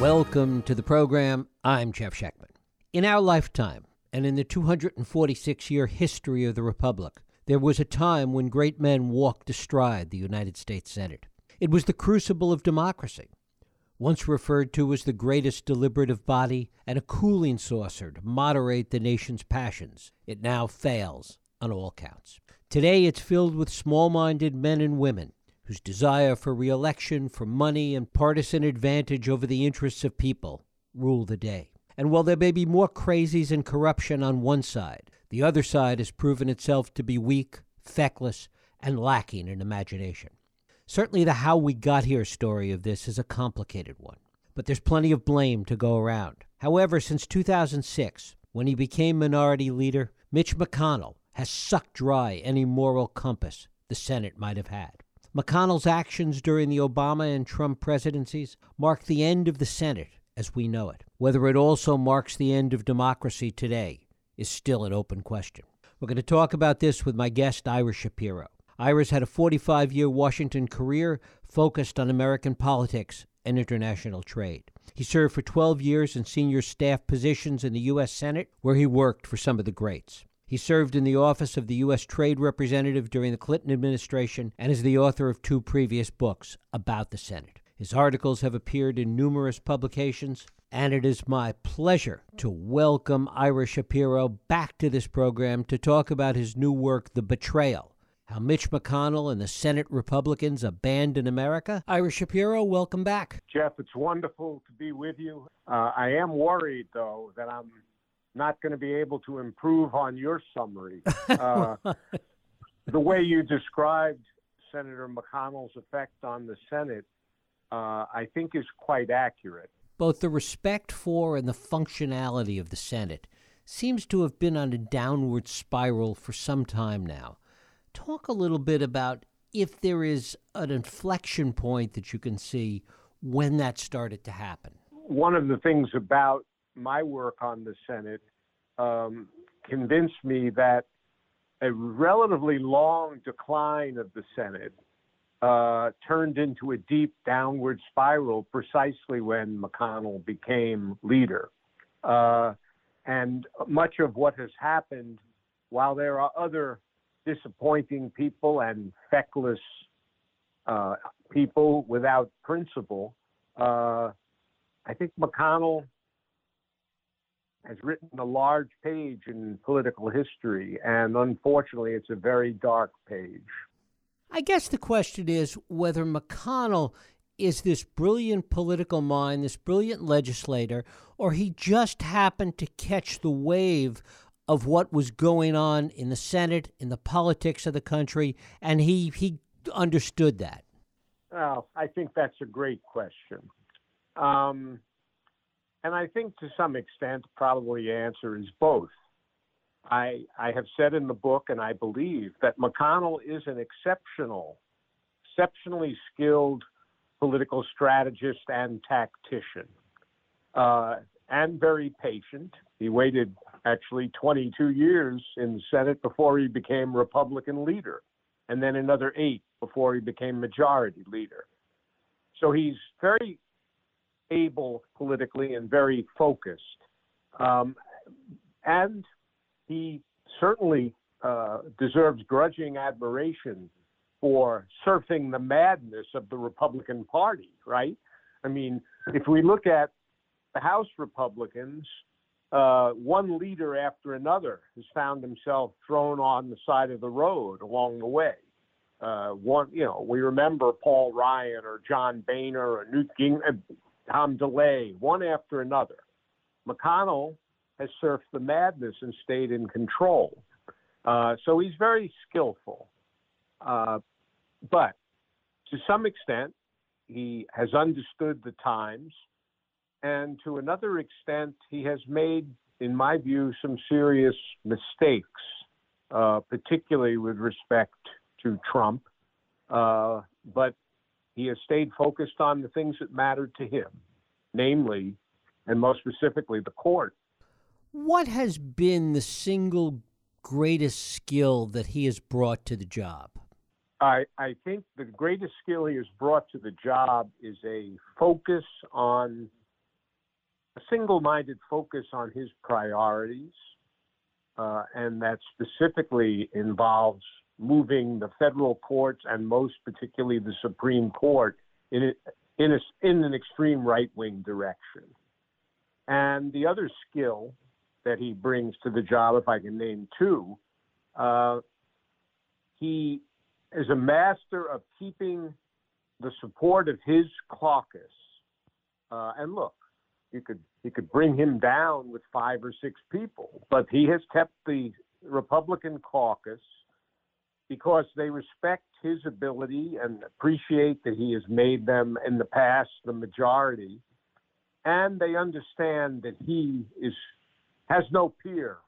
Welcome to the program. I'm Jeff Schechtman. In our lifetime, and in the 246 year history of the Republic, there was a time when great men walked astride the United States Senate. It was the crucible of democracy, once referred to as the greatest deliberative body and a cooling saucer to moderate the nation's passions. It now fails on all counts. Today, it's filled with small minded men and women whose desire for reelection, for money, and partisan advantage over the interests of people rule the day. And while there may be more crazies and corruption on one side, the other side has proven itself to be weak, feckless, and lacking in imagination. Certainly, the how we got here story of this is a complicated one, but there's plenty of blame to go around. However, since 2006, when he became minority leader, Mitch McConnell has sucked dry any moral compass the Senate might have had. McConnell's actions during the Obama and Trump presidencies mark the end of the Senate as we know it. Whether it also marks the end of democracy today is still an open question. We're going to talk about this with my guest, Ira Shapiro. Ira's had a 45 year Washington career focused on American politics and international trade. He served for 12 years in senior staff positions in the U.S. Senate, where he worked for some of the greats. He served in the office of the U.S. Trade Representative during the Clinton administration and is the author of two previous books about the Senate. His articles have appeared in numerous publications, and it is my pleasure to welcome Ira Shapiro back to this program to talk about his new work, The Betrayal How Mitch McConnell and the Senate Republicans Abandoned America. Ira Shapiro, welcome back. Jeff, it's wonderful to be with you. Uh, I am worried, though, that I'm not going to be able to improve on your summary. Uh, the way you described Senator McConnell's effect on the Senate, uh, I think, is quite accurate. Both the respect for and the functionality of the Senate seems to have been on a downward spiral for some time now. Talk a little bit about if there is an inflection point that you can see when that started to happen. One of the things about my work on the Senate um, convinced me that a relatively long decline of the Senate uh, turned into a deep downward spiral precisely when McConnell became leader. Uh, and much of what has happened, while there are other disappointing people and feckless uh, people without principle, uh, I think McConnell has written a large page in political history, and unfortunately, it's a very dark page. I guess the question is whether McConnell is this brilliant political mind, this brilliant legislator, or he just happened to catch the wave of what was going on in the Senate, in the politics of the country, and he, he understood that. Well, I think that's a great question. Um, and I think to some extent, probably the answer is both. I, I have said in the book, and I believe, that McConnell is an exceptional, exceptionally skilled political strategist and tactician, uh, and very patient. He waited actually 22 years in the Senate before he became Republican leader, and then another eight before he became majority leader. So he's very able politically and very focused. Um, and he certainly uh, deserves grudging admiration for surfing the madness of the Republican Party, right? I mean, if we look at the House Republicans, uh, one leader after another has found himself thrown on the side of the road along the way. Uh, one, you know, we remember Paul Ryan or John Boehner or Newt Gingrich, Tom DeLay, one after another. McConnell has surfed the madness and stayed in control. Uh, so he's very skillful. Uh, but to some extent, he has understood the times. And to another extent, he has made, in my view, some serious mistakes, uh, particularly with respect to Trump. Uh, but he has stayed focused on the things that mattered to him, namely, and most specifically, the court. What has been the single greatest skill that he has brought to the job? I, I think the greatest skill he has brought to the job is a focus on a single minded focus on his priorities, uh, and that specifically involves moving the federal courts and most particularly the Supreme Court in, a, in, a, in an extreme right wing direction. And the other skill that he brings to the job, if I can name two, uh, he is a master of keeping the support of his caucus. Uh, and look, you could you could bring him down with five or six people, but he has kept the Republican caucus because they respect his ability and appreciate that he has made them in the past the majority, and they understand that he is has no peer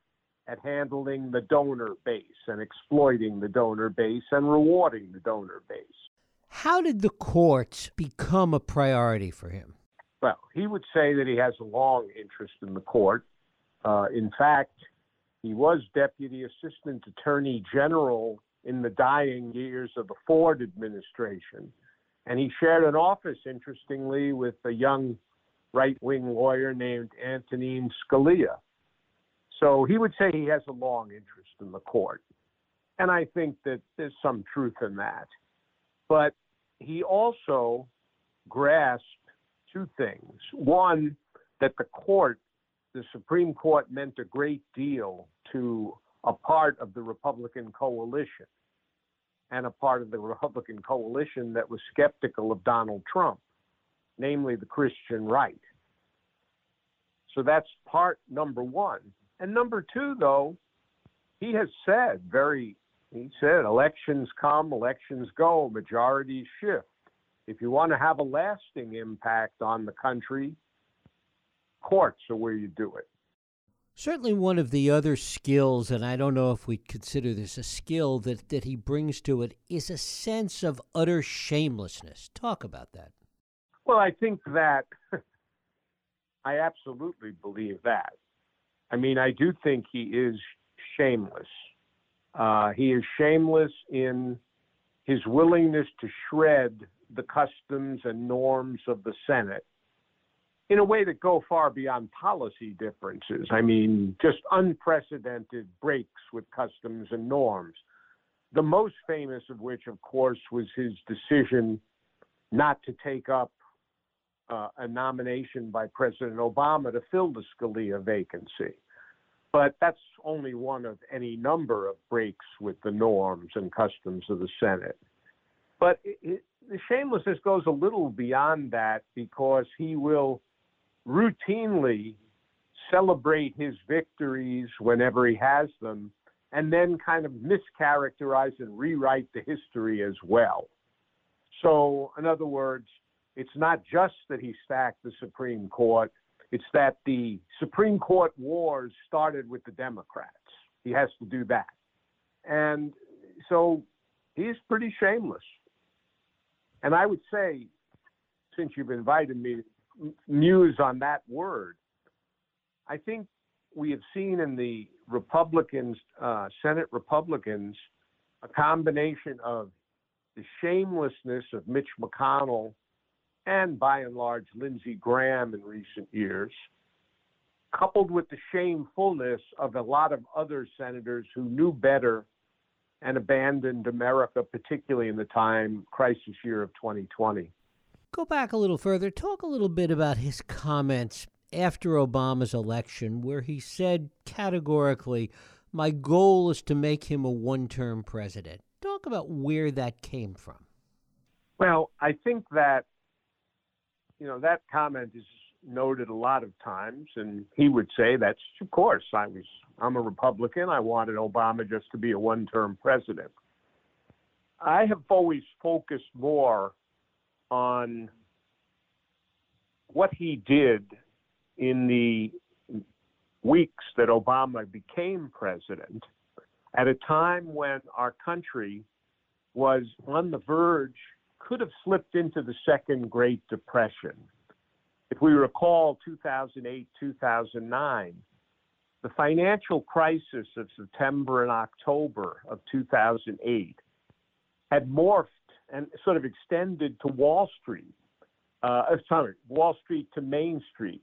at handling the donor base and exploiting the donor base and rewarding the donor base. How did the courts become a priority for him? Well, he would say that he has a long interest in the court. Uh, in fact, he was Deputy Assistant Attorney General in the dying years of the Ford administration. And he shared an office, interestingly, with a young right wing lawyer named Antonin Scalia. So he would say he has a long interest in the court. And I think that there's some truth in that. But he also grasped two things. One, that the court, the Supreme Court, meant a great deal to a part of the Republican coalition and a part of the Republican coalition that was skeptical of Donald Trump, namely the Christian right. So that's part number one. And number two, though, he has said very, he said, elections come, elections go, majorities shift. If you want to have a lasting impact on the country, courts are where you do it. Certainly, one of the other skills, and I don't know if we consider this a skill that, that he brings to it, is a sense of utter shamelessness. Talk about that. Well, I think that I absolutely believe that. I mean, I do think he is shameless. Uh, he is shameless in his willingness to shred the customs and norms of the Senate in a way that go far beyond policy differences. I mean, just unprecedented breaks with customs and norms. The most famous of which, of course, was his decision not to take up uh, a nomination by President Obama to fill the Scalia vacancy. But that's only one of any number of breaks with the norms and customs of the Senate. But it, it, the shamelessness goes a little beyond that because he will routinely celebrate his victories whenever he has them and then kind of mischaracterize and rewrite the history as well. So, in other words, it's not just that he stacked the Supreme Court, it's that the Supreme Court wars started with the Democrats. He has to do that. And so he's pretty shameless. And I would say, since you've invited me to muse on that word, I think we have seen in the Republicans, uh, Senate Republicans, a combination of the shamelessness of Mitch McConnell and by and large Lindsey Graham in recent years, coupled with the shamefulness of a lot of other senators who knew better and abandoned America, particularly in the time crisis year of 2020. Go back a little further. Talk a little bit about his comments after Obama's election, where he said categorically, My goal is to make him a one term president. Talk about where that came from. Well, I think that you know, that comment is noted a lot of times, and he would say that's of course I was I'm a Republican. I wanted Obama just to be a one-term president. I have always focused more on what he did in the weeks that Obama became president at a time when our country was on the verge could have slipped into the second Great Depression. If we recall 2008, 2009, the financial crisis of September and October of 2008 had morphed and sort of extended to Wall Street, uh, uh, sorry, Wall Street to Main Street,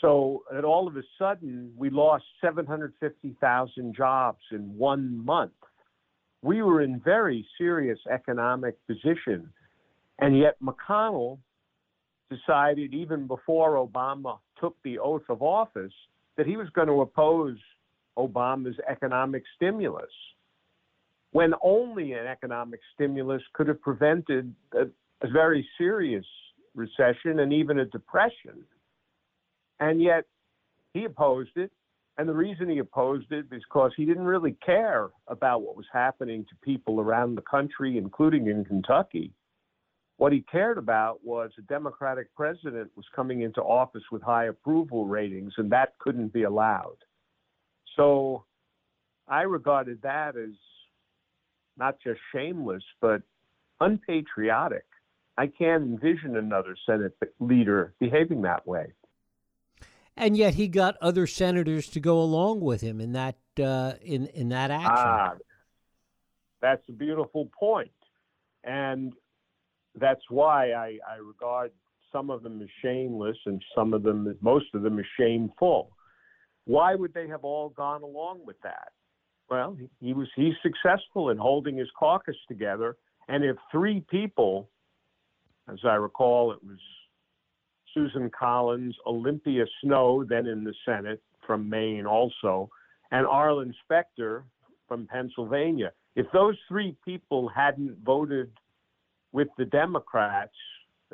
So that all of a sudden, we lost 750,000 jobs in one month. We were in very serious economic position. And yet McConnell decided, even before Obama took the oath of office, that he was going to oppose Obama's economic stimulus when only an economic stimulus could have prevented a, a very serious recession and even a depression. And yet he opposed it. And the reason he opposed it is because he didn't really care about what was happening to people around the country, including in Kentucky. What he cared about was a Democratic president was coming into office with high approval ratings, and that couldn't be allowed. So I regarded that as not just shameless, but unpatriotic. I can't envision another Senate leader behaving that way. And yet, he got other senators to go along with him in that uh, in in that action. Ah, that's a beautiful point, and that's why I, I regard some of them as shameless and some of them, most of them, as shameful. Why would they have all gone along with that? Well, he, was he's successful in holding his caucus together, and if three people, as I recall, it was Susan Collins, Olympia Snowe, then in the Senate from Maine also, and Arlen Specter from Pennsylvania. If those three people hadn't voted with the Democrats,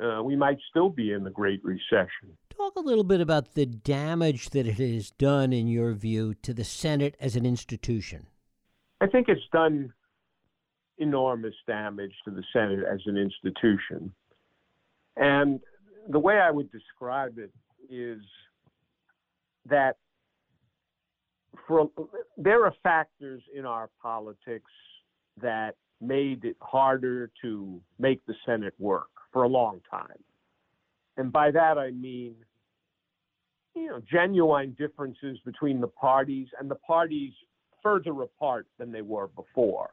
uh, we might still be in the Great Recession. Talk a little bit about the damage that it has done, in your view, to the Senate as an institution. I think it's done enormous damage to the Senate as an institution. And the way I would describe it is that for there are factors in our politics that made it harder to make the Senate work for a long time. And by that I mean, you know, genuine differences between the parties and the parties further apart than they were before.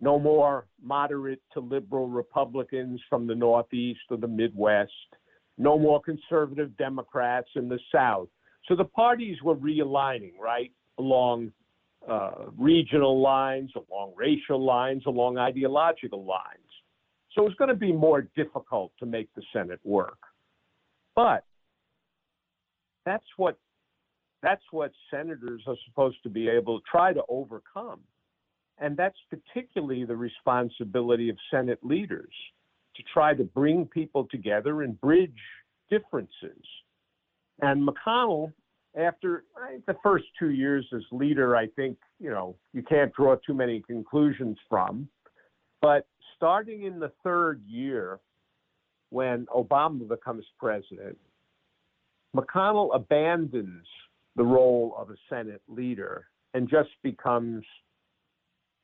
No more moderate to liberal Republicans from the Northeast or the Midwest. No more conservative Democrats in the South. So the parties were realigning, right, along uh, regional lines, along racial lines, along ideological lines. So it's going to be more difficult to make the Senate work. But that's what that's what senators are supposed to be able to try to overcome. And that's particularly the responsibility of Senate leaders to try to bring people together and bridge differences. And McConnell after the first two years as leader, I think, you know, you can't draw too many conclusions from. But starting in the third year, when Obama becomes president, McConnell abandons the role of a Senate leader and just becomes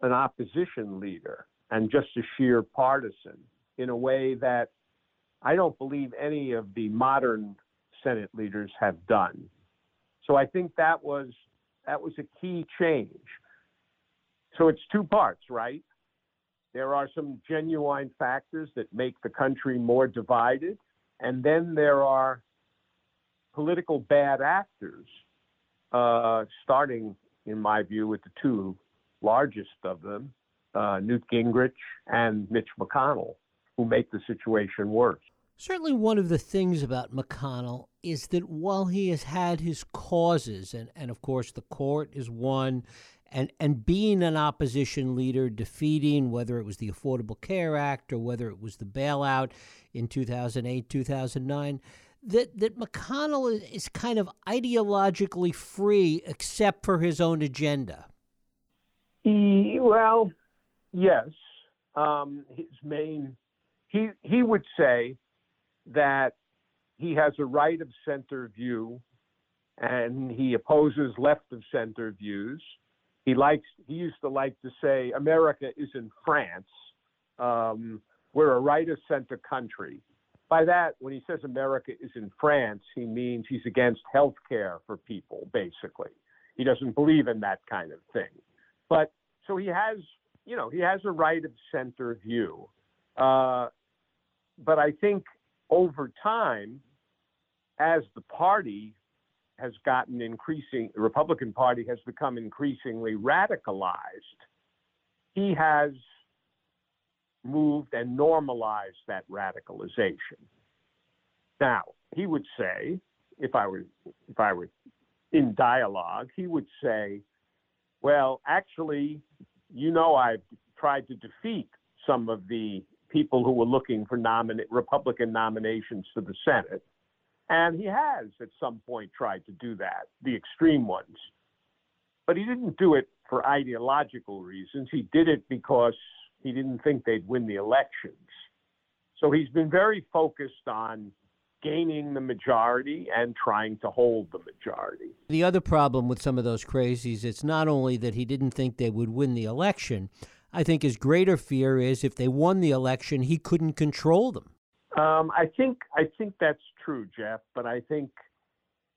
an opposition leader and just a sheer partisan in a way that I don't believe any of the modern Senate leaders have done. So I think that was that was a key change. So it's two parts, right? There are some genuine factors that make the country more divided, and then there are political bad actors, uh, starting, in my view, with the two largest of them, uh, Newt Gingrich and Mitch McConnell, who make the situation worse. Certainly, one of the things about McConnell is that while he has had his causes, and, and of course the court is one, and, and being an opposition leader, defeating whether it was the Affordable Care Act or whether it was the bailout in 2008, 2009, that, that McConnell is, is kind of ideologically free except for his own agenda. He, well, yes. Um, his main, he, he would say that he has a right of center view and he opposes left of center views. He likes he used to like to say America is in France. Um, we're a right of center country. By that, when he says America is in France, he means he's against health care for people, basically. He doesn't believe in that kind of thing. But so he has, you know, he has a right of center view. Uh, but I think over time, as the party has gotten increasing, the Republican Party has become increasingly radicalized, he has moved and normalized that radicalization. Now, he would say, if I were if I were in dialogue, he would say, "Well, actually, you know, I've tried to defeat some of the people who were looking for Republican nominations for the Senate, and he has at some point tried to do that, the extreme ones. But he didn't do it for ideological reasons. He did it because he didn't think they'd win the elections. So he's been very focused on gaining the majority and trying to hold the majority. The other problem with some of those crazies, it's not only that he didn't think they would win the election. I think his greater fear is if they won the election, he couldn't control them. Um, I think I think that's true, Jeff. But I think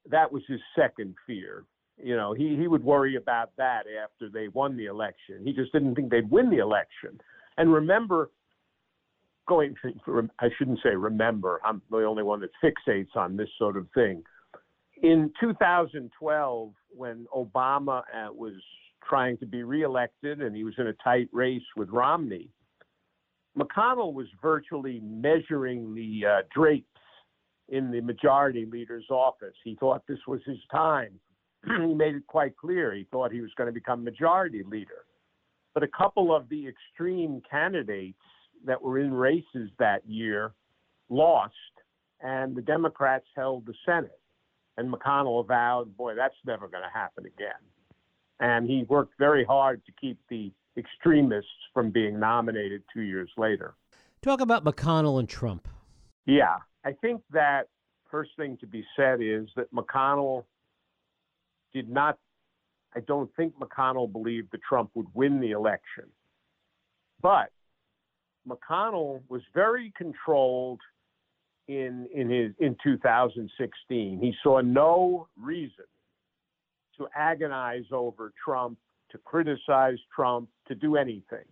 that was his second fear. You know, he he would worry about that after they won the election. He just didn't think they'd win the election. And remember, going, I shouldn't say remember, I'm the only one that fixates on this sort of thing. In 2012, when Obama uh, was trying to be reelected and he was in a tight race with Romney, McConnell was virtually measuring the uh, drapes in the majority leader's office. He thought this was his time. he made it quite clear he thought he was going to become majority leader. But a couple of the extreme candidates that were in races that year lost, and the Democrats held the Senate. And McConnell vowed, boy, that's never going to happen again. And he worked very hard to keep the extremists from being nominated two years later. Talk about McConnell and Trump. Yeah, I think that first thing to be said is that McConnell did not, I don't think McConnell believed that Trump would win the election. But McConnell was very controlled in in his in 2016. He saw no reason to agonize over Trump, to criticize Trump, to do anything.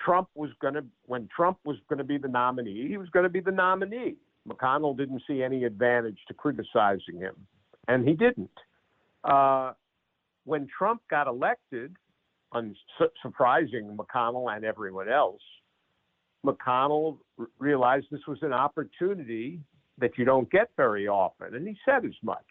Trump was going to when Trump was going to be the nominee, he was going to be the nominee. McConnell didn't see any advantage to criticizing him, and he didn't. Uh, when Trump got elected, unsurprising McConnell and everyone else, McConnell realized this was an opportunity that you don't get very often, and he said as much.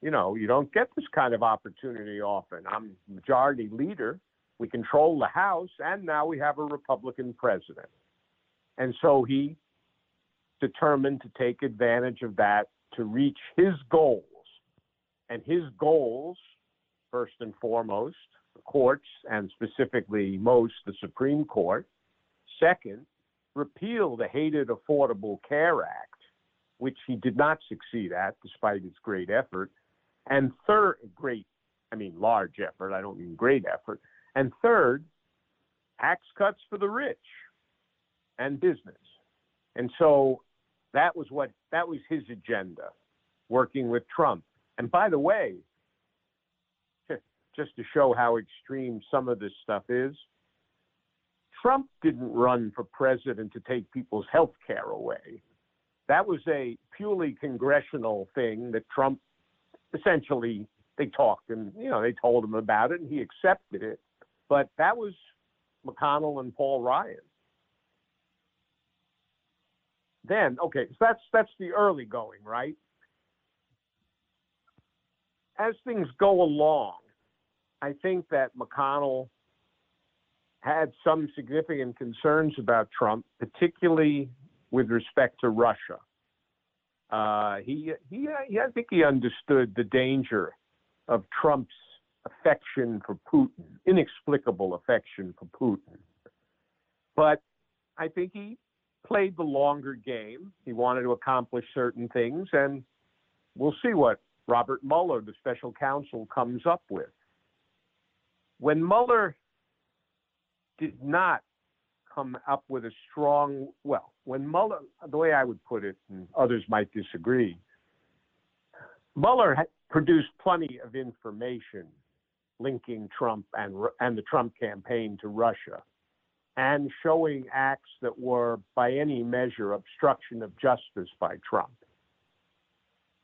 You know, you don't get this kind of opportunity often. I'm majority leader. We control the House, and now we have a Republican president. And so he determined to take advantage of that to reach his goals. And his goals, first and foremost, the courts, and specifically most the Supreme Court. Second, repeal the hated Affordable Care Act, which he did not succeed at despite his great effort. And third, great, I mean, large effort, I don't mean great effort. And third, tax cuts for the rich and business. And so that was what that was his agenda, working with Trump. And by the way, just to show how extreme some of this stuff is, Trump didn't run for president to take people's health care away. That was a purely congressional thing that Trump essentially they talked and you know they told him about it and he accepted it. But that was McConnell and Paul Ryan. Then okay, so that's that's the early going, right? As things go along, I think that McConnell had some significant concerns about Trump, particularly with respect to Russia. Uh, he, he, I think he understood the danger of Trump's affection for Putin, inexplicable affection for Putin. But I think he played the longer game. He wanted to accomplish certain things, and we'll see what Robert Mueller, the special counsel, comes up with. When Mueller did not come up with a strong, well, when Mueller, the way I would put it, and others might disagree, Mueller produced plenty of information linking Trump and, and the Trump campaign to Russia and showing acts that were, by any measure, obstruction of justice by Trump.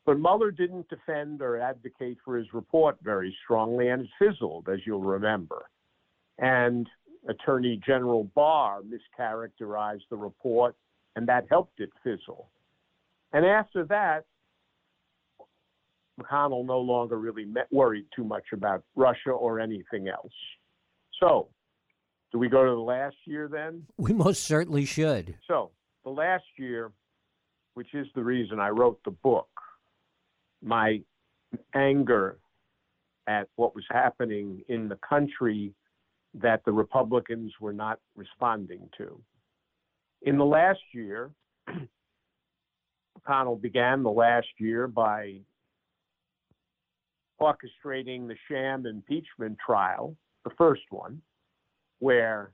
But Mueller didn't defend or advocate for his report very strongly, and it fizzled, as you'll remember. And Attorney General Barr mischaracterized the report, and that helped it fizzle. And after that, McConnell no longer really met, worried too much about Russia or anything else. So, do we go to the last year then? We most certainly should. So, the last year, which is the reason I wrote the book, my anger at what was happening in the country that the Republicans were not responding to. In the last year, McConnell began the last year by orchestrating the sham impeachment trial, the first one, where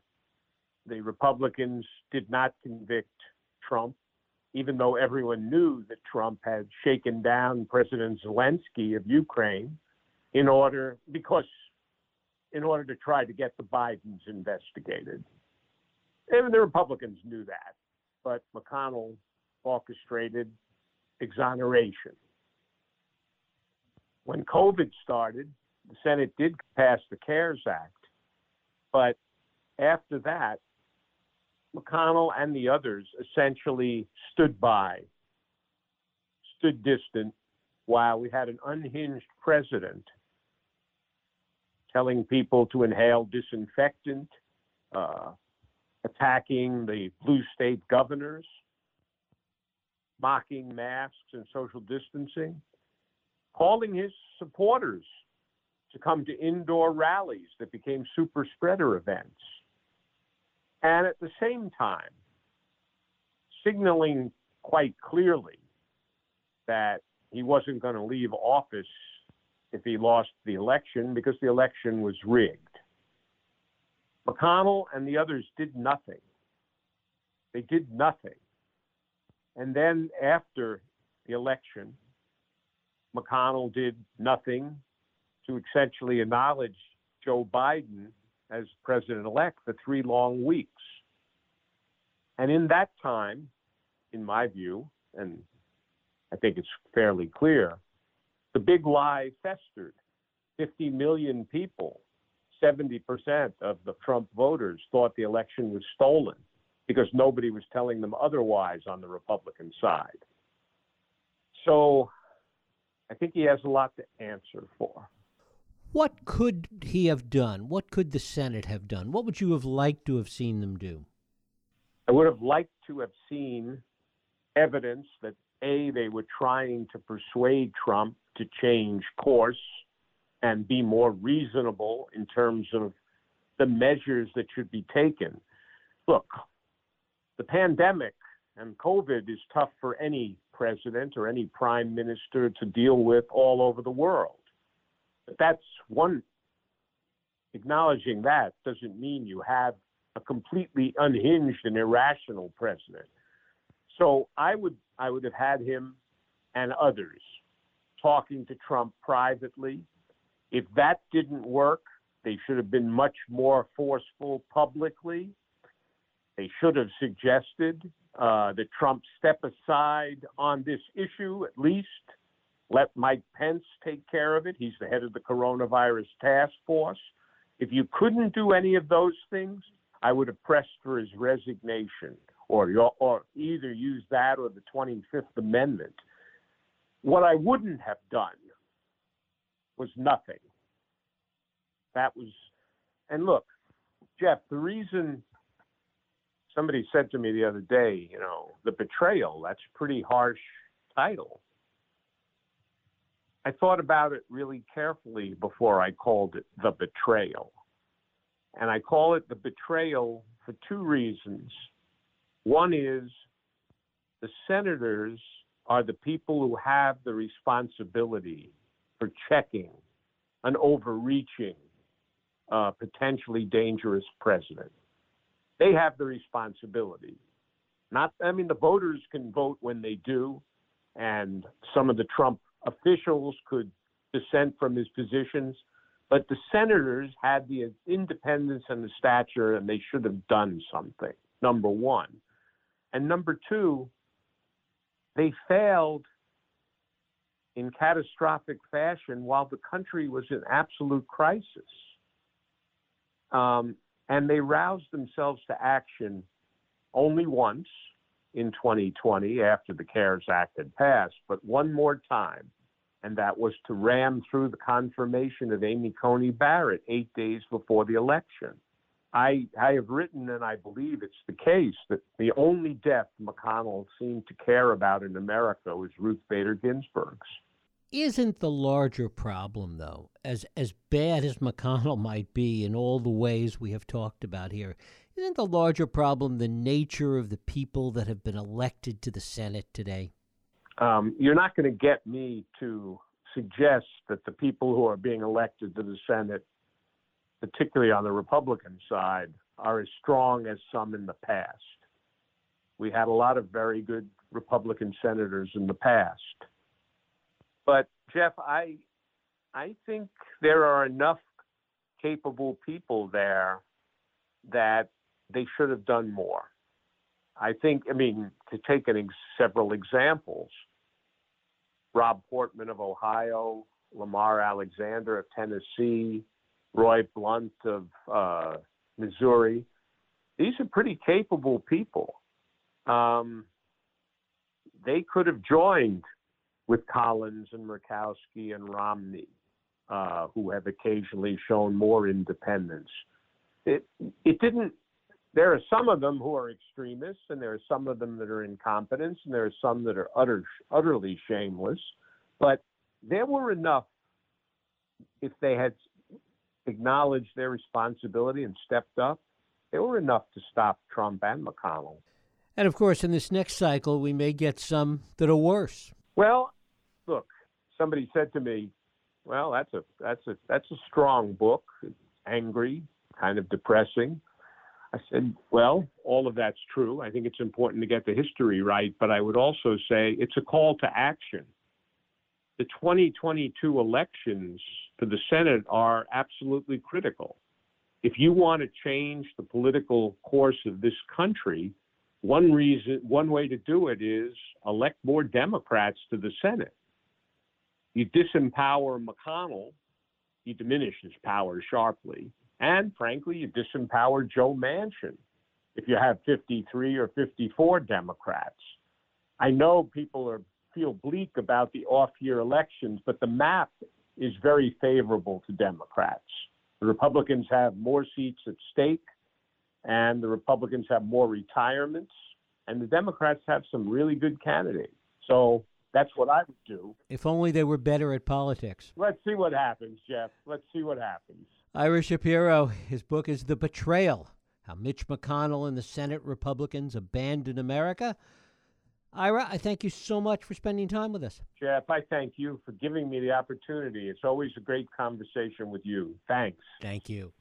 the Republicans did not convict Trump, even though everyone knew that Trump had shaken down President Zelensky of Ukraine in order, because in order to try to get the Bidens investigated. Even the Republicans knew that, but McConnell orchestrated exoneration. When COVID started, the Senate did pass the CARES Act, but after that, McConnell and the others essentially stood by, stood distant, while we had an unhinged president telling people to inhale disinfectant, uh, attacking the blue state governors, mocking masks and social distancing, calling his supporters to come to indoor rallies that became super spreader events. And at the same time, signaling quite clearly that he wasn't going to leave office if he lost the election because the election was rigged. McConnell and the others did nothing. They did nothing. And then after the election, McConnell did nothing to essentially acknowledge Joe Biden as president elect for three long weeks. And in that time, in my view, and I think it's fairly clear, the big lie festered. 50 million people, 70% of the Trump voters thought the election was stolen because nobody was telling them otherwise on the Republican side. So I think he has a lot to answer for. What could he have done? What could the Senate have done? What would you have liked to have seen them do? I would have liked to have seen evidence that A, they were trying to persuade Trump to change course and be more reasonable in terms of the measures that should be taken. Look, the pandemic and COVID is tough for any president or any prime minister to deal with all over the world. But that's one, acknowledging that doesn't mean you have a completely unhinged and irrational president. So I would I would have had him and others talking to Trump privately. If that didn't work, they should have been much more forceful publicly. They should have suggested uh, that Trump step aside on this issue at least. Let Mike Pence take care of it. He's the head of the coronavirus task force. If you couldn't do any of those things, I would have pressed for his resignation or, or either use that or the 25th Amendment what I wouldn't have done was nothing. That was, and look, Jeff, the reason somebody said to me the other day, you know, the betrayal, that's a pretty harsh title. I thought about it really carefully before I called it the betrayal. And I call it the betrayal for two reasons. One is the senators are the people who have the responsibility for checking an overreaching, uh, potentially dangerous president. They have the responsibility. Not, I mean, the voters can vote when they do, and some of the Trump officials could dissent from his positions, but the senators had the independence and the stature, and they should have done something. Number one, and number two, they failed in catastrophic fashion while the country was in absolute crisis. Um, and they roused themselves to action only once in 2020 after the CARES Act had passed, but one more time. And that was to ram through the confirmation of Amy Coney Barrett eight days before the election. I, I have written, and I believe it's the case, that the only death McConnell seemed to care about in America was Ruth Bader Ginsburg's. Isn't the larger problem, though, as as bad as McConnell might be in all the ways we have talked about here, isn't the larger problem the nature of the people that have been elected to the Senate today? Um, you're not going to get me to suggest that the people who are being elected to the Senate, particularly on the Republican side, are as strong as some in the past. We had a lot of very good Republican senators in the past. But Jeff, I I think there are enough capable people there that they should have done more. I think, I mean, to take ex- several examples, Rob Portman of Ohio, Lamar Alexander of Tennessee, Roy Blunt of uh, Missouri. These are pretty capable people. Um, they could have joined with Collins and Murkowski and Romney, uh, who have occasionally shown more independence. It it didn't. There are some of them who are extremists, and there are some of them that are incompetents, and there are some that are utter, utterly shameless. But there were enough, if they had acknowledged their responsibility and stepped up, there were enough to stop Trump and McConnell. And of course, in this next cycle, we may get some that are worse. Well, look, somebody said to me, "Well, that's a that's a that's a strong book. It's angry, kind of depressing." I said, "Well, all of that's true. I think it's important to get the history right, but I would also say it's a call to action. The 2022 elections for the Senate are absolutely critical. If you want to change the political course of this country, one reason, one way to do it is elect more Democrats to the Senate you disempower McConnell, you diminish his power sharply. And frankly, you disempower Joe Manchin if you have 53 or 54 Democrats. I know people are feel bleak about the off-year elections, but the map is very favorable to Democrats. The Republicans have more seats at stake, and the Republicans have more retirements, and the Democrats have some really good candidates. So that's what I would do. If only they were better at politics. Let's see what happens, Jeff. Let's see what happens. Ira Shapiro, his book is The Betrayal How Mitch McConnell and the Senate Republicans Abandoned America. Ira, I thank you so much for spending time with us. Jeff, I thank you for giving me the opportunity. It's always a great conversation with you. Thanks. Thank you.